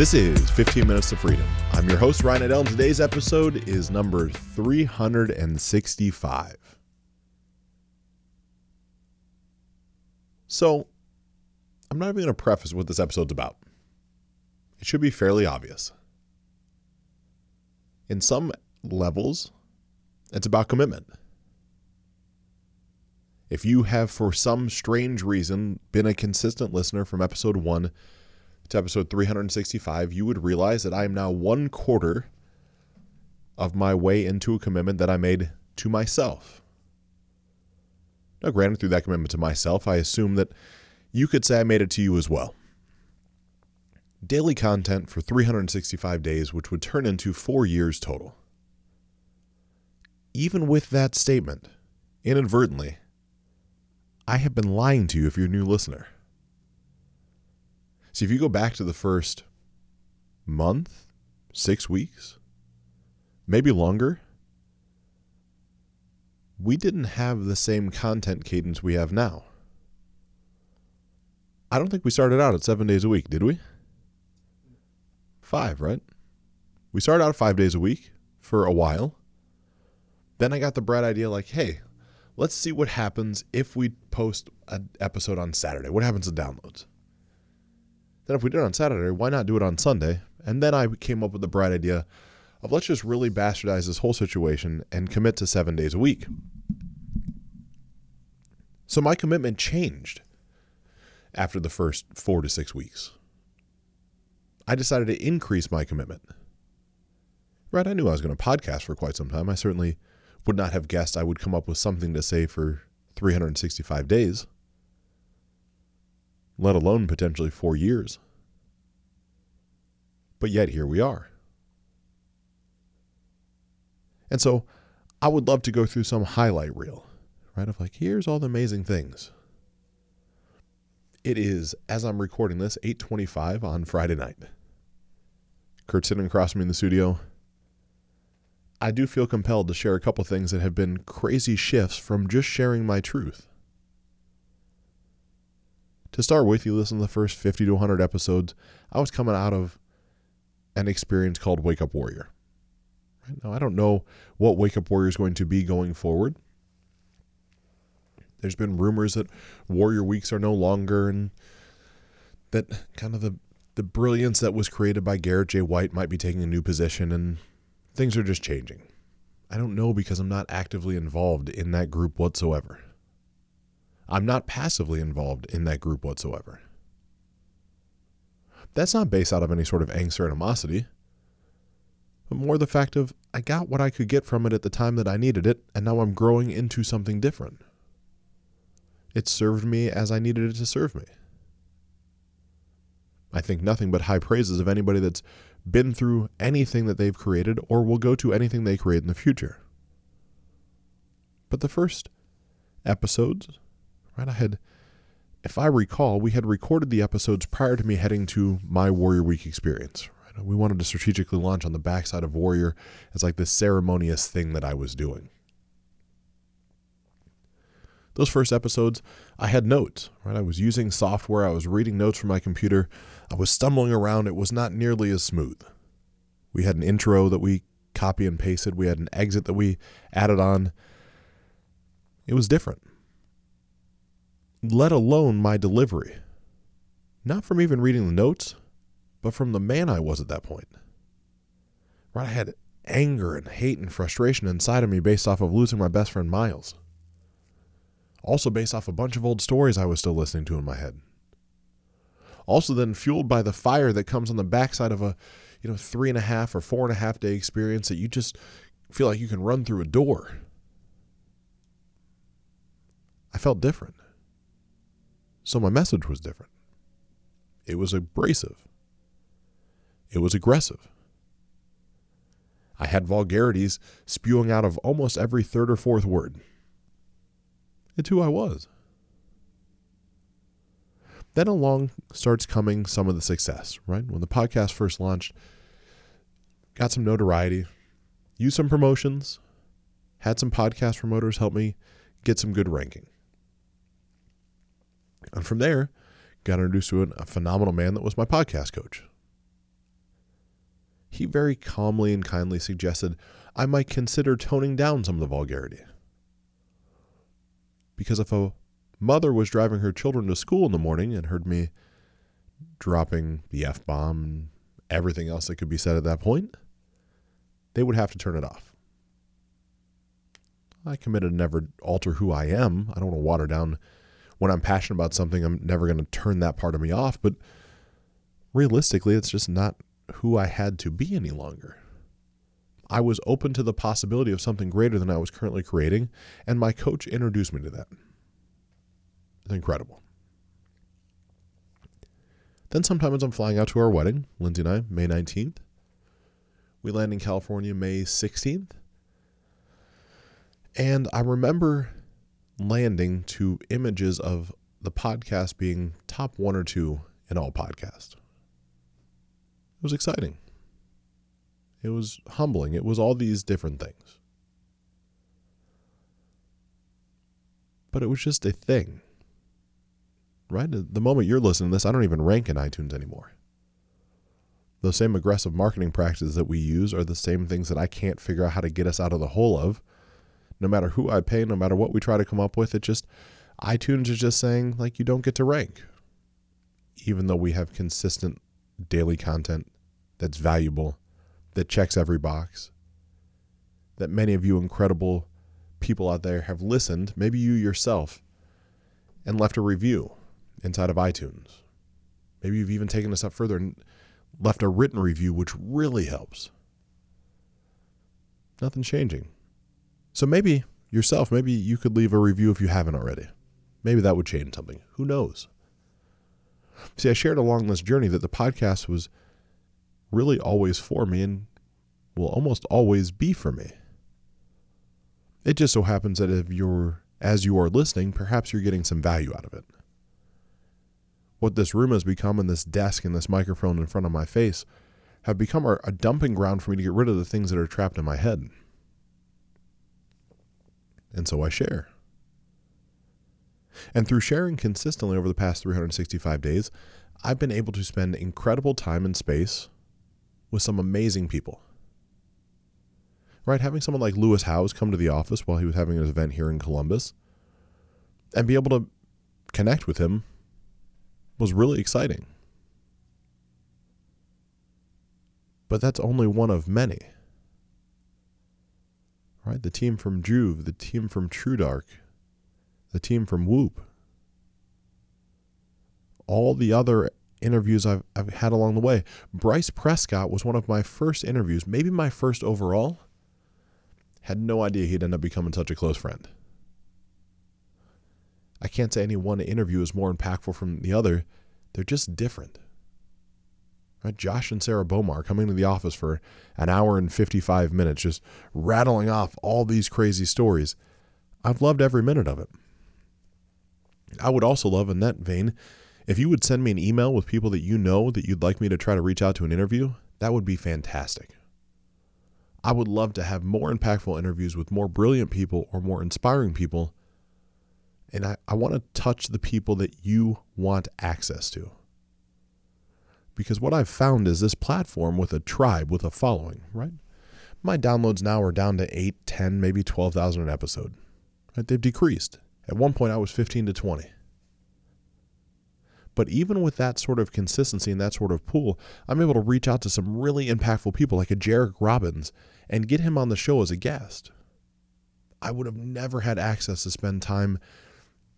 This is 15 Minutes to Freedom. I'm your host, Ryan Adell, and today's episode is number 365. So, I'm not even going to preface what this episode's about. It should be fairly obvious. In some levels, it's about commitment. If you have, for some strange reason, been a consistent listener from episode 1 to episode 365, you would realize that I am now one quarter of my way into a commitment that I made to myself. Now, granted, through that commitment to myself, I assume that you could say I made it to you as well. Daily content for 365 days, which would turn into four years total. Even with that statement, inadvertently, I have been lying to you if you're a new listener. See, if you go back to the first month, six weeks, maybe longer, we didn't have the same content cadence we have now. I don't think we started out at seven days a week, did we? Five, right? We started out five days a week for a while. Then I got the bright idea like, hey, let's see what happens if we post an episode on Saturday. What happens to downloads? Then if we did it on Saturday, why not do it on Sunday? And then I came up with the bright idea of let's just really bastardize this whole situation and commit to seven days a week. So my commitment changed after the first four to six weeks. I decided to increase my commitment. Right, I knew I was going to podcast for quite some time. I certainly would not have guessed I would come up with something to say for 365 days let alone potentially four years. But yet here we are. And so I would love to go through some highlight reel, right? Of like, here's all the amazing things. It is, as I'm recording this, 825 on Friday night. Kurt sitting across me in the studio. I do feel compelled to share a couple things that have been crazy shifts from just sharing my truth. To start with, you listen to the first 50 to 100 episodes. I was coming out of an experience called Wake Up Warrior. Right now, I don't know what Wake Up Warrior is going to be going forward. There's been rumors that Warrior Weeks are no longer, and that kind of the the brilliance that was created by Garrett J. White might be taking a new position, and things are just changing. I don't know because I'm not actively involved in that group whatsoever. I'm not passively involved in that group whatsoever. That's not based out of any sort of angst or animosity, but more the fact of I got what I could get from it at the time that I needed it, and now I'm growing into something different. It served me as I needed it to serve me. I think nothing but high praises of anybody that's been through anything that they've created or will go to anything they create in the future. But the first episodes right? I had, if I recall, we had recorded the episodes prior to me heading to my Warrior Week experience. Right? We wanted to strategically launch on the backside of Warrior as like this ceremonious thing that I was doing. Those first episodes, I had notes, right? I was using software, I was reading notes from my computer, I was stumbling around. It was not nearly as smooth. We had an intro that we copy and pasted, we had an exit that we added on. It was different let alone my delivery. Not from even reading the notes, but from the man I was at that point. Right? I had anger and hate and frustration inside of me based off of losing my best friend Miles. Also based off a bunch of old stories I was still listening to in my head. Also then fueled by the fire that comes on the backside of a, you know, three and a half or four and a half day experience that you just feel like you can run through a door. I felt different. So my message was different. It was abrasive. It was aggressive. I had vulgarities spewing out of almost every third or fourth word. It's who I was. Then along starts coming some of the success, right? When the podcast first launched, got some notoriety, used some promotions, had some podcast promoters help me get some good ranking. And from there, got introduced to a phenomenal man that was my podcast coach. he very calmly and kindly suggested I might consider toning down some of the vulgarity. Because if a mother was driving her children to school in the morning and heard me dropping the F bomb and everything else that could be said at that point, they would have to turn it off. I committed to never alter who I am. I don't want to water down when I'm passionate about something, I'm never going to turn that part of me off. But realistically, it's just not who I had to be any longer. I was open to the possibility of something greater than I was currently creating, and my coach introduced me to that. It's incredible. Then sometimes I'm flying out to our wedding, Lindsay and I, May 19th. We land in California May 16th. And I remember landing to images of the podcast being top one or two in all podcasts. It was exciting. It was humbling. It was all these different things. But it was just a thing. Right? The moment you're listening to this, I don't even rank in iTunes anymore. Those same aggressive marketing practices that we use are the same things that I can't figure out how to get us out of the hole of no matter who I pay, no matter what we try to come up with, it just iTunes is just saying like you don't get to rank. Even though we have consistent daily content that's valuable, that checks every box, that many of you incredible people out there have listened, maybe you yourself, and left a review inside of iTunes. Maybe you've even taken us up further and left a written review, which really helps. Nothing's changing. So maybe yourself, maybe you could leave a review if you haven't already. Maybe that would change something. Who knows? See, I shared along this journey that the podcast was really always for me and will almost always be for me. It just so happens that if you're as you are listening, perhaps you're getting some value out of it. What this room has become and this desk and this microphone in front of my face have become a dumping ground for me to get rid of the things that are trapped in my head and so I share. And through sharing consistently over the past 365 days, I've been able to spend incredible time and space with some amazing people. Right? Having someone like Lewis Howes come to the office while he was having an event here in Columbus and be able to connect with him was really exciting. But that's only one of many right? The team from Joovv, the team from TrueDark, the team from Whoop, all the other interviews I've, I've had along the way. Bryce Prescott was one of my first interviews, maybe my first overall. Had no idea he'd end up becoming such a close friend. I can't say any one interview is more impactful from the other. They're just different. Right? Josh and Sarah Bomar coming to the office for an hour and 55 minutes, just rattling off all these crazy stories. I've loved every minute of it. I would also love, in that vein, if you would send me an email with people that you know that you'd like me to try to reach out to an interview, that would be fantastic. I would love to have more impactful interviews with more brilliant people or more inspiring people. And I, I want to touch the people that you want access to. Because what I've found is this platform with a tribe, with a following, right? My downloads now are down to 8, 10, maybe 12,000 an episode. Right? They've decreased. At one point, I was 15 to 20. But even with that sort of consistency and that sort of pool, I'm able to reach out to some really impactful people like a Jairek Robbins and get him on the show as a guest. I would have never had access to spend time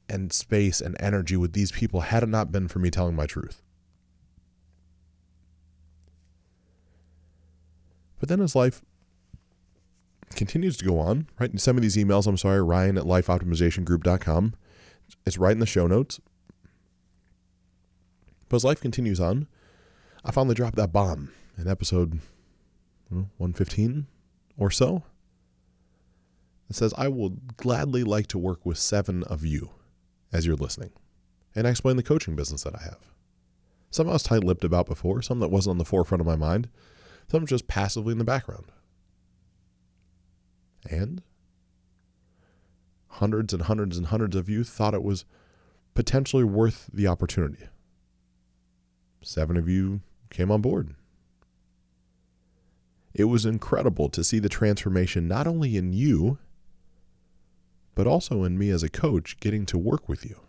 and space and energy with these people had it not been for me telling my truth. But then as life continues to go on, right? And some of these emails, I'm sorry, Ryan at lifeoptimizationgroup.com. It's right in the show notes. But as life continues on, I finally dropped that bomb in episode 115 or so. It says, I will gladly like to work with seven of you as you're listening. And I explain the coaching business that I have. Some I was tight lipped about before, some that wasn't on the forefront of my mind some just passively in the background. And hundreds and hundreds and hundreds of you thought it was potentially worth the opportunity. Seven of you came on board. it was incredible to see the transformation not only in you, but also in me as a coach getting to work with you.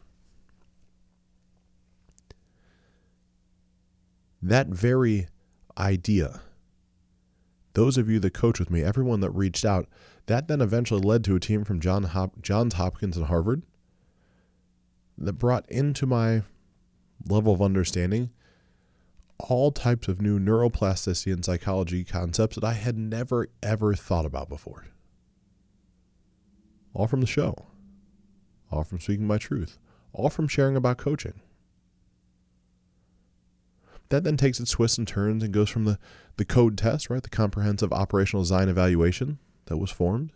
That very idea, those of you that coach with me, everyone that reached out, that then eventually led to a team from John Hop- Johns Hopkins and Harvard that brought into my level of understanding all types of new neuroplasticity and psychology concepts that I had never ever thought about before. All from the show, all from speaking my truth, all from sharing about coaching. That then takes its twists and turns and goes from the, the code test, right? The comprehensive operational design evaluation that was formed.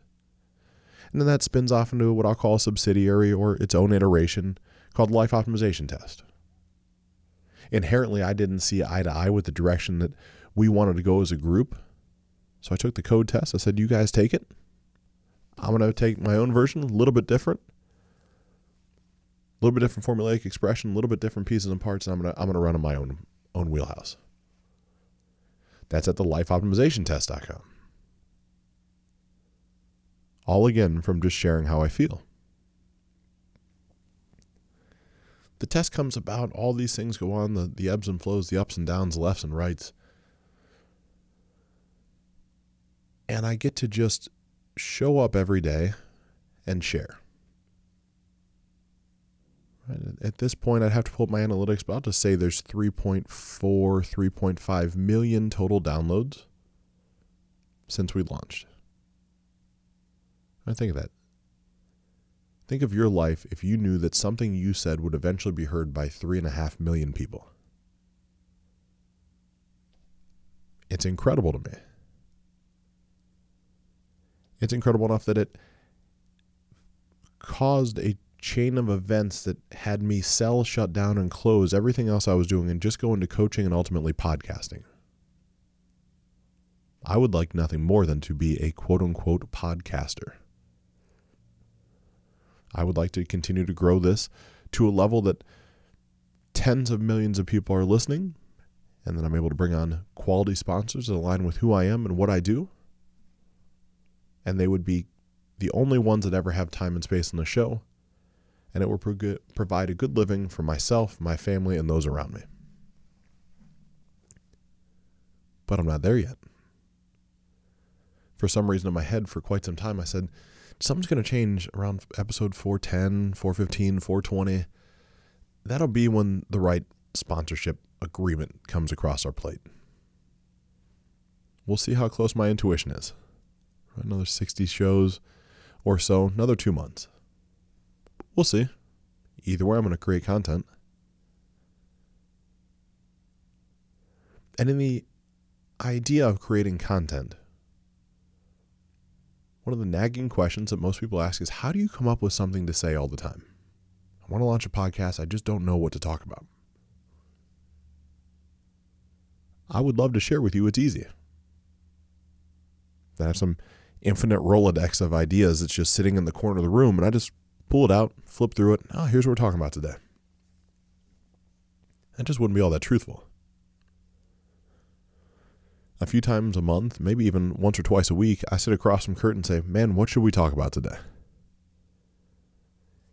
And then that spins off into what I'll call a subsidiary or its own iteration called life optimization test. Inherently, I didn't see eye to eye with the direction that we wanted to go as a group. So I took the code test. I said, You guys take it. I'm going to take my own version, a little bit different. A little bit different formulaic expression, a little bit different pieces and parts, and I'm gonna I'm gonna run on my own own wheelhouse. That's at the lifeoptimizationtest.com. All again from just sharing how I feel. The test comes about, all these things go on, the, the ebbs and flows, the ups and downs, lefts and rights. And I get to just show up every day and share. At this point, I'd have to pull up my analytics, but I'll just say there's 3.4, 3.5 million total downloads since we launched. I think of that. Think of your life if you knew that something you said would eventually be heard by three and a half million people. It's incredible to me. It's incredible enough that it caused a chain of events that had me sell, shut down, and close everything else I was doing and just go into coaching and ultimately podcasting. I would like nothing more than to be a quote unquote podcaster. I would like to continue to grow this to a level that tens of millions of people are listening, and then I'm able to bring on quality sponsors that align with who I am and what I do. And they would be the only ones that ever have time and space on the show, and it will pro- provide a good living for myself, my family, and those around me. But I'm not there yet. For some reason in my head, for quite some time, I said, something's going to change around episode 410, 415, 420. That'll be when the right sponsorship agreement comes across our plate. We'll see how close my intuition is. Another 60 shows or so, another two months. We'll see. Either way, I'm going to create content. And in the idea of creating content, one of the nagging questions that most people ask is how do you come up with something to say all the time? I want to launch a podcast, I just don't know what to talk about. I would love to share with you it's easy. I have some infinite Rolodex of ideas that's just sitting in the corner of the room, and I just pull it out, flip through it. Oh, here's what we're talking about today. That just wouldn't be all that truthful a few times a month, maybe even once or twice a week, I sit across from Kurt and say, Man, what should we talk about today?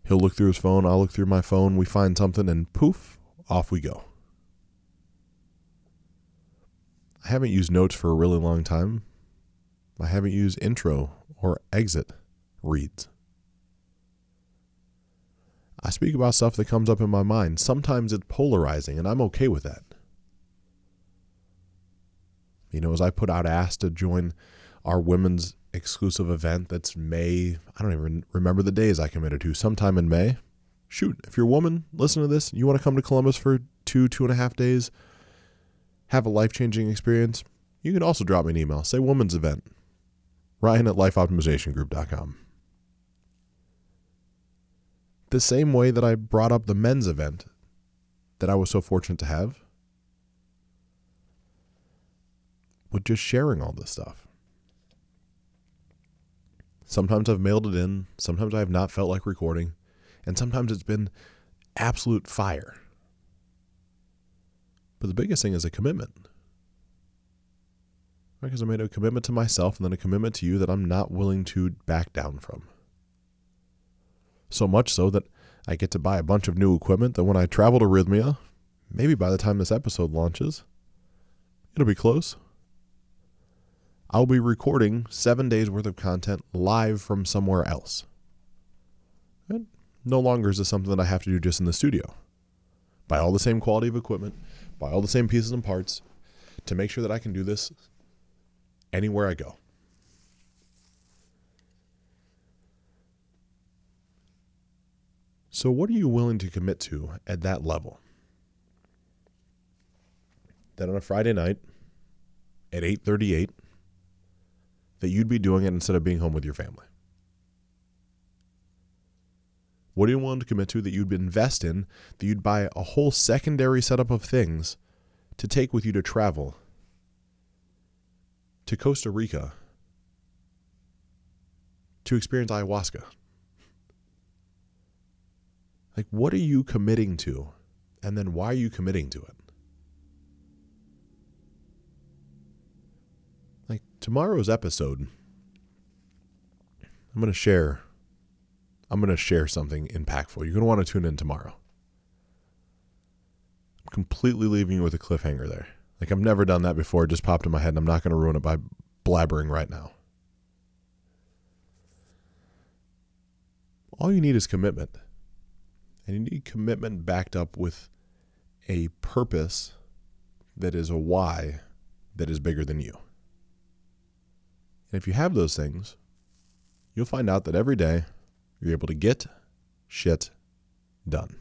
He'll look through his phone, I'll look through my phone, we find something, and poof, off we go. I haven't used notes for a really long time. I haven't used intro or exit reads. I speak about stuff that comes up in my mind. Sometimes it's polarizing, and I'm okay with that. You know, as I put out ask to join our women's exclusive event that's May, I don't even remember the days I committed to, sometime in May. Shoot, if you're a woman, listen to this, you want to come to Columbus for two, two and a half days, have a life changing experience, you can also drop me an email. Say women's event. Ryan at lifeoptimizationgroup.com. The same way that I brought up the men's event that I was so fortunate to have, with just sharing all this stuff. Sometimes I've mailed it in, sometimes I have not felt like recording, and sometimes it's been absolute fire. But the biggest thing is a commitment. Because I made a commitment to myself and then a commitment to you that I'm not willing to back down from. So much so that I get to buy a bunch of new equipment that when I travel to Rhythmia, maybe by the time this episode launches, it'll be close. I'll be recording seven days worth of content live from somewhere else. And no longer is this something that I have to do just in the studio. Buy all the same quality of equipment, buy all the same pieces and parts to make sure that I can do this anywhere I go. So, what are you willing to commit to at that level? That on a Friday night at 8:38 that you'd be doing it instead of being home with your family. What are you willing to commit to that you'd invest in, that you'd buy a whole secondary setup of things to take with you to travel to Costa Rica to experience ayahuasca? Like, what are you committing to? And then why are you committing to it? Like, tomorrow's episode, I'm going to share. I'm going to share something impactful. You're going to want to tune in tomorrow. I'm completely leaving you with a cliffhanger there. Like, I've never done that before. It just popped in my head, and I'm not going to ruin it by blabbering right now. All you need is commitment. And you need commitment backed up with a purpose that is a why that is bigger than you. And if you have those things, you'll find out that every day you're able to get shit done.